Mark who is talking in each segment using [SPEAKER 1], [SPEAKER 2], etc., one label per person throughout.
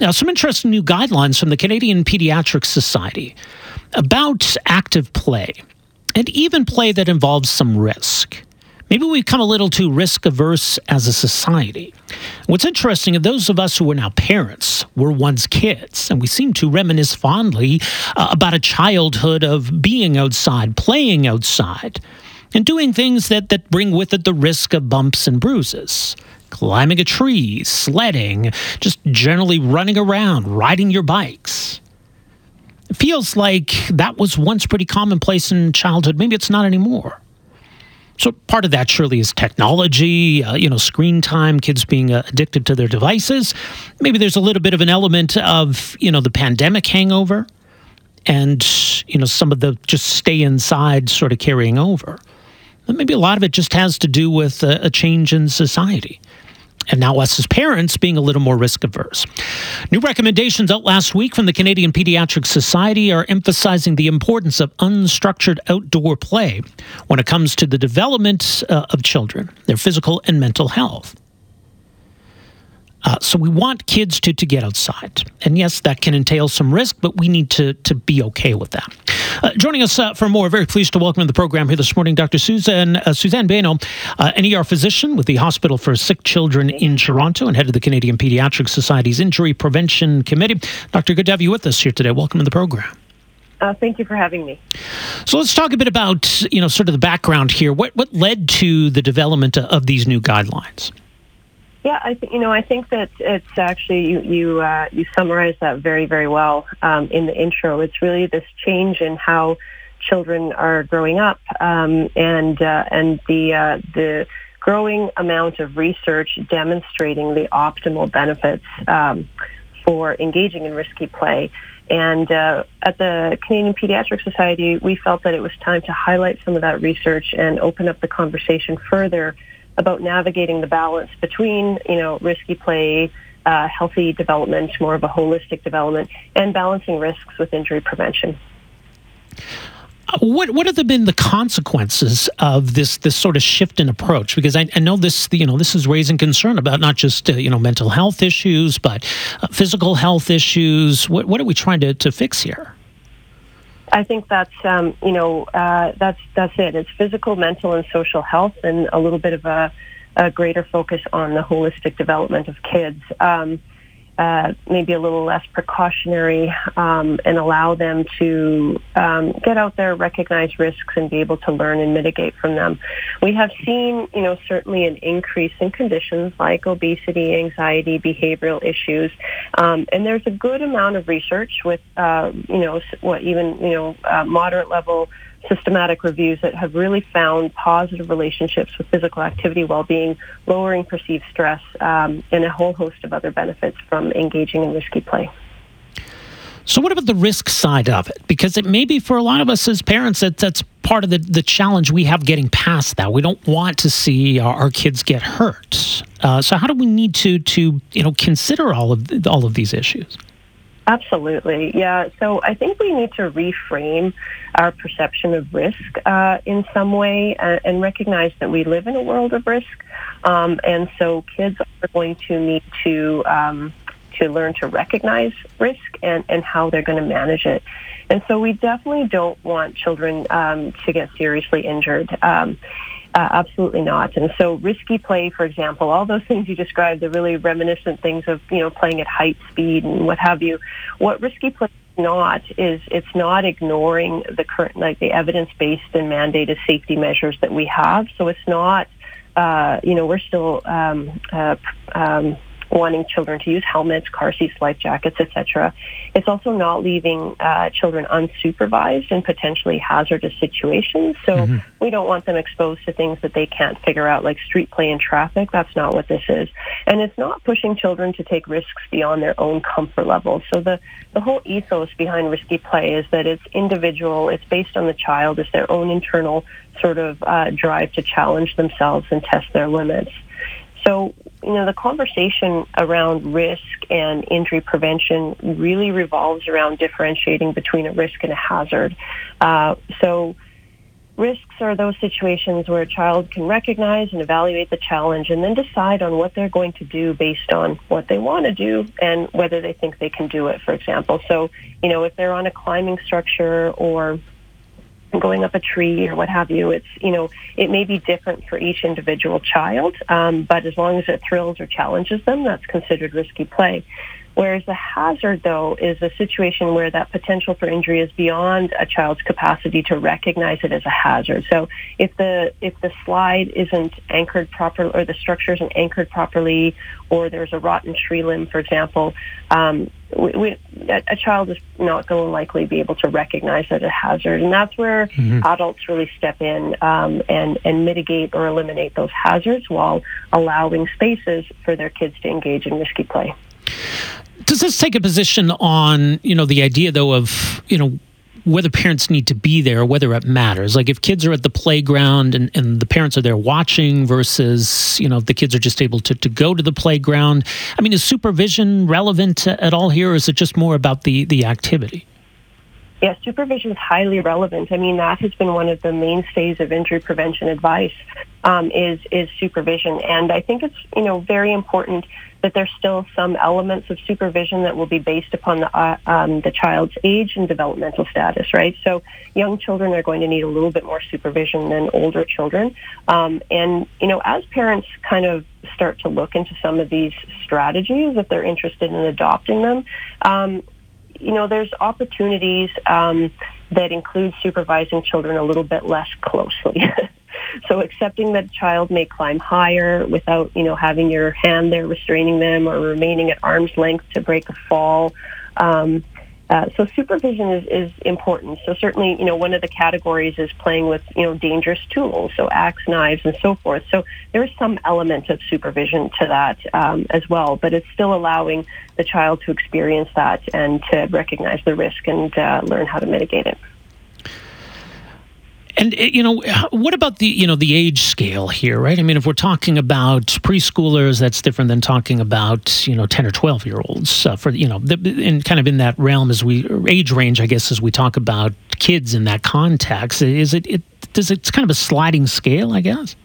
[SPEAKER 1] Now, some interesting new guidelines from the Canadian Pediatric Society about active play and even play that involves some risk. Maybe we've become a little too risk averse as a society. What's interesting are those of us who are now parents were once kids, and we seem to reminisce fondly uh, about a childhood of being outside, playing outside, and doing things that, that bring with it the risk of bumps and bruises climbing a tree, sledding, just generally running around, riding your bikes. It feels like that was once pretty commonplace in childhood. Maybe it's not anymore. So part of that surely is technology, uh, you know, screen time, kids being uh, addicted to their devices. Maybe there's a little bit of an element of, you know, the pandemic hangover and, you know, some of the just stay inside sort of carrying over. Maybe a lot of it just has to do with a, a change in society and now us as parents being a little more risk averse. New recommendations out last week from the Canadian Pediatric Society are emphasizing the importance of unstructured outdoor play when it comes to the development uh, of children, their physical and mental health. Uh, so we want kids to, to get outside. And yes, that can entail some risk, but we need to, to be okay with that. Uh, joining us uh, for more, very pleased to welcome to the program here this morning, Dr. Suzanne, uh, Suzanne uh, an ER physician with the Hospital for Sick Children in Toronto and head of the Canadian Pediatric Society's Injury Prevention Committee. Doctor, good to have you with us here today. Welcome to the program.
[SPEAKER 2] Uh, thank you for having me.
[SPEAKER 1] So let's talk a bit about you know sort of the background here. What what led to the development of these new guidelines?
[SPEAKER 2] Yeah, I think you know. I think that it's actually you you uh, you summarized that very very well um, in the intro. It's really this change in how children are growing up, um, and uh, and the uh, the growing amount of research demonstrating the optimal benefits um, for engaging in risky play. And uh, at the Canadian Pediatric Society, we felt that it was time to highlight some of that research and open up the conversation further about navigating the balance between, you know, risky play, uh, healthy development, more of a holistic development, and balancing risks with injury prevention.
[SPEAKER 1] Uh, what what have been the consequences of this this sort of shift in approach? Because I, I know this you know this is raising concern about not just uh, you know mental health issues, but uh, physical health issues. What what are we trying to, to fix here?
[SPEAKER 2] I think that's um, you know uh, that's that's it. It's physical, mental, and social health, and a little bit of a, a greater focus on the holistic development of kids. Um, uh, maybe a little less precautionary um, and allow them to um, get out there, recognize risks, and be able to learn and mitigate from them. We have seen, you know, certainly an increase in conditions like obesity, anxiety, behavioral issues, um, and there's a good amount of research with, uh, you know, what even you know, uh, moderate level systematic reviews that have really found positive relationships with physical activity well-being, lowering perceived stress, um, and a whole host of other benefits from engaging in risky play.
[SPEAKER 1] So, what about the risk side of it? Because it may be for a lot of us as parents that that's part of the, the challenge we have getting past that. We don't want to see our, our kids get hurt. Uh, so, how do we need to to you know consider all of all of these issues?
[SPEAKER 2] Absolutely. Yeah. So I think we need to reframe our perception of risk uh, in some way and, and, recognize that we live in a world of risk. Um, and so kids are going to need to um, to learn to recognize risk and, and how they're going to manage it. And so we definitely don't want children um, to get seriously injured. Um, uh, absolutely not. And so risky play, for example, all those things you described, the really reminiscent things of, you know, playing at height speed and what have you. What risky play is not is it's not ignoring the current, like the evidence-based and mandated safety measures that we have. So it's not, uh, you know, we're still um, uh, um, wanting children to use helmets, car seats, life jackets, etc. It's also not leaving uh, children unsupervised in potentially hazardous situations. So mm-hmm. we don't want them exposed to things that they can't figure out, like street play and traffic. That's not what this is. And it's not pushing children to take risks beyond their own comfort level. So the, the whole ethos behind risky play is that it's individual, it's based on the child, it's their own internal sort of uh, drive to challenge themselves and test their limits. So, you know, the conversation around risk and injury prevention really revolves around differentiating between a risk and a hazard. Uh, so, Risks are those situations where a child can recognize and evaluate the challenge and then decide on what they're going to do based on what they want to do and whether they think they can do it, for example. So, you know, if they're on a climbing structure or going up a tree or what have you, it's, you know, it may be different for each individual child, um, but as long as it thrills or challenges them, that's considered risky play. Whereas the hazard, though, is a situation where that potential for injury is beyond a child's capacity to recognize it as a hazard. So if the if the slide isn't anchored properly, or the structure isn't anchored properly, or there's a rotten tree limb, for example, um, we, we, a child is not going to likely be able to recognize it as a hazard, and that's where mm-hmm. adults really step in um, and and mitigate or eliminate those hazards while allowing spaces for their kids to engage in risky play.
[SPEAKER 1] Does this take a position on, you know, the idea though of, you know, whether parents need to be there, whether it matters. Like if kids are at the playground and, and the parents are there watching versus, you know, if the kids are just able to, to go to the playground. I mean, is supervision relevant at all here or is it just more about the, the activity?
[SPEAKER 2] Yeah, supervision is highly relevant. I mean, that has been one of the mainstays of injury prevention advice um, is is supervision, and I think it's you know very important that there's still some elements of supervision that will be based upon the uh, um, the child's age and developmental status, right? So young children are going to need a little bit more supervision than older children, um, and you know as parents kind of start to look into some of these strategies, if they're interested in adopting them, um, you know there's opportunities um, that include supervising children a little bit less closely. So accepting that a child may climb higher without, you know, having your hand there restraining them or remaining at arm's length to break a fall. Um, uh, so supervision is, is important. So certainly, you know, one of the categories is playing with, you know, dangerous tools, so axe, knives, and so forth. So there is some element of supervision to that um, as well, but it's still allowing the child to experience that and to recognize the risk and uh, learn how to mitigate it.
[SPEAKER 1] And eh, you know, what about the you know the age scale here, right? I mean, if we're talking about preschoolers, that's different than talking about you know ten or twelve year olds. Uh, for you know, in kind of in that realm as we age range, I guess, as we talk about kids in that context, is it, it does it's kind of a sliding scale, I guess.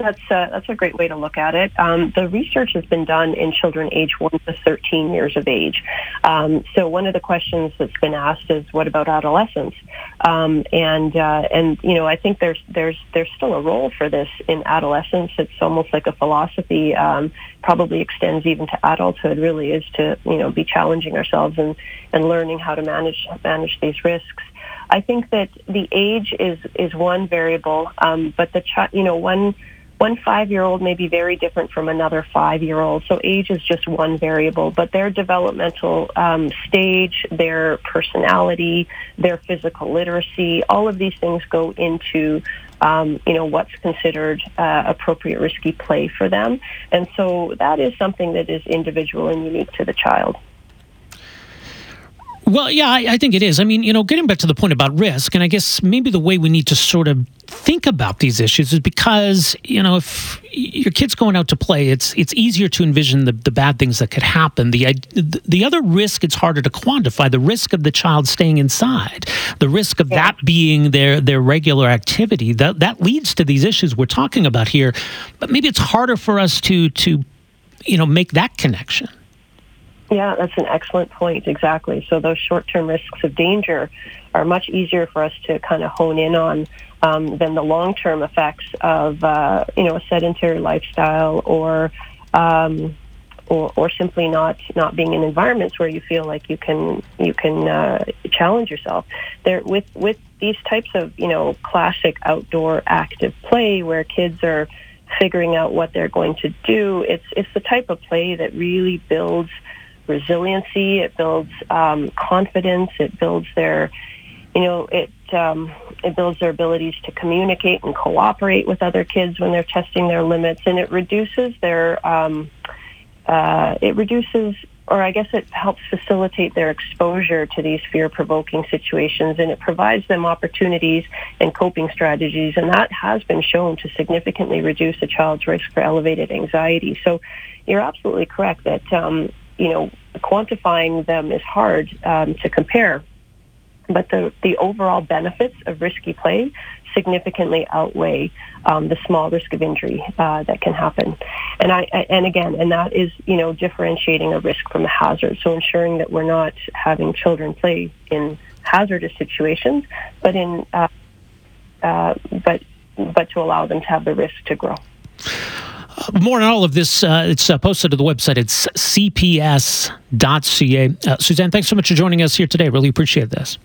[SPEAKER 2] That's a, that's a great way to look at it. Um, the research has been done in children age 1 to 13 years of age. Um, so one of the questions that's been asked is, what about adolescence? Um, and uh, and you know, I think there's there's there's still a role for this in adolescence. It's almost like a philosophy. Um, probably extends even to adulthood. Really, is to you know be challenging ourselves and and learning how to manage manage these risks. I think that the age is is one variable, um, but the ch- you know one one five year old may be very different from another five year old. So age is just one variable, but their developmental um, stage, their personality, their physical literacy, all of these things go into um, you know what's considered uh, appropriate risky play for them, and so that is something that is individual and unique to the child.
[SPEAKER 1] Well, yeah, I, I, think it is. I mean, you know, getting back to the point about risk, and I guess maybe the way we need to sort of think about these issues is because, you know, if your kid's going out to play, it's it's easier to envision the, the bad things that could happen. The, the other risk, it's harder to quantify. The risk of the child staying inside, the risk of yeah. that being their their regular activity, that that leads to these issues we're talking about here. But maybe it's harder for us to to, you know, make that connection.
[SPEAKER 2] Yeah, that's an excellent point. Exactly. So those short-term risks of danger are much easier for us to kind of hone in on um, than the long-term effects of uh, you know a sedentary lifestyle or, um, or or simply not not being in environments where you feel like you can you can uh, challenge yourself. There with with these types of you know classic outdoor active play where kids are figuring out what they're going to do. It's it's the type of play that really builds resiliency. It builds um, confidence. It builds their, you know, it um, it builds their abilities to communicate and cooperate with other kids when they're testing their limits, and it reduces their um, uh, it reduces or I guess it helps facilitate their exposure to these fear-provoking situations, and it provides them opportunities and coping strategies, and that has been shown to significantly reduce a child's risk for elevated anxiety. So, you're absolutely correct that um, you know, quantifying them is hard um, to compare. but the, the overall benefits of risky play significantly outweigh um, the small risk of injury uh, that can happen. And I and again, and that is you know differentiating a risk from a hazard. So ensuring that we're not having children play in hazardous situations, but in uh, uh, but but to allow them to have the risk to grow.
[SPEAKER 1] More on all of this, uh, it's uh, posted to the website. It's cps.ca. Uh, Suzanne, thanks so much for joining us here today. Really appreciate this.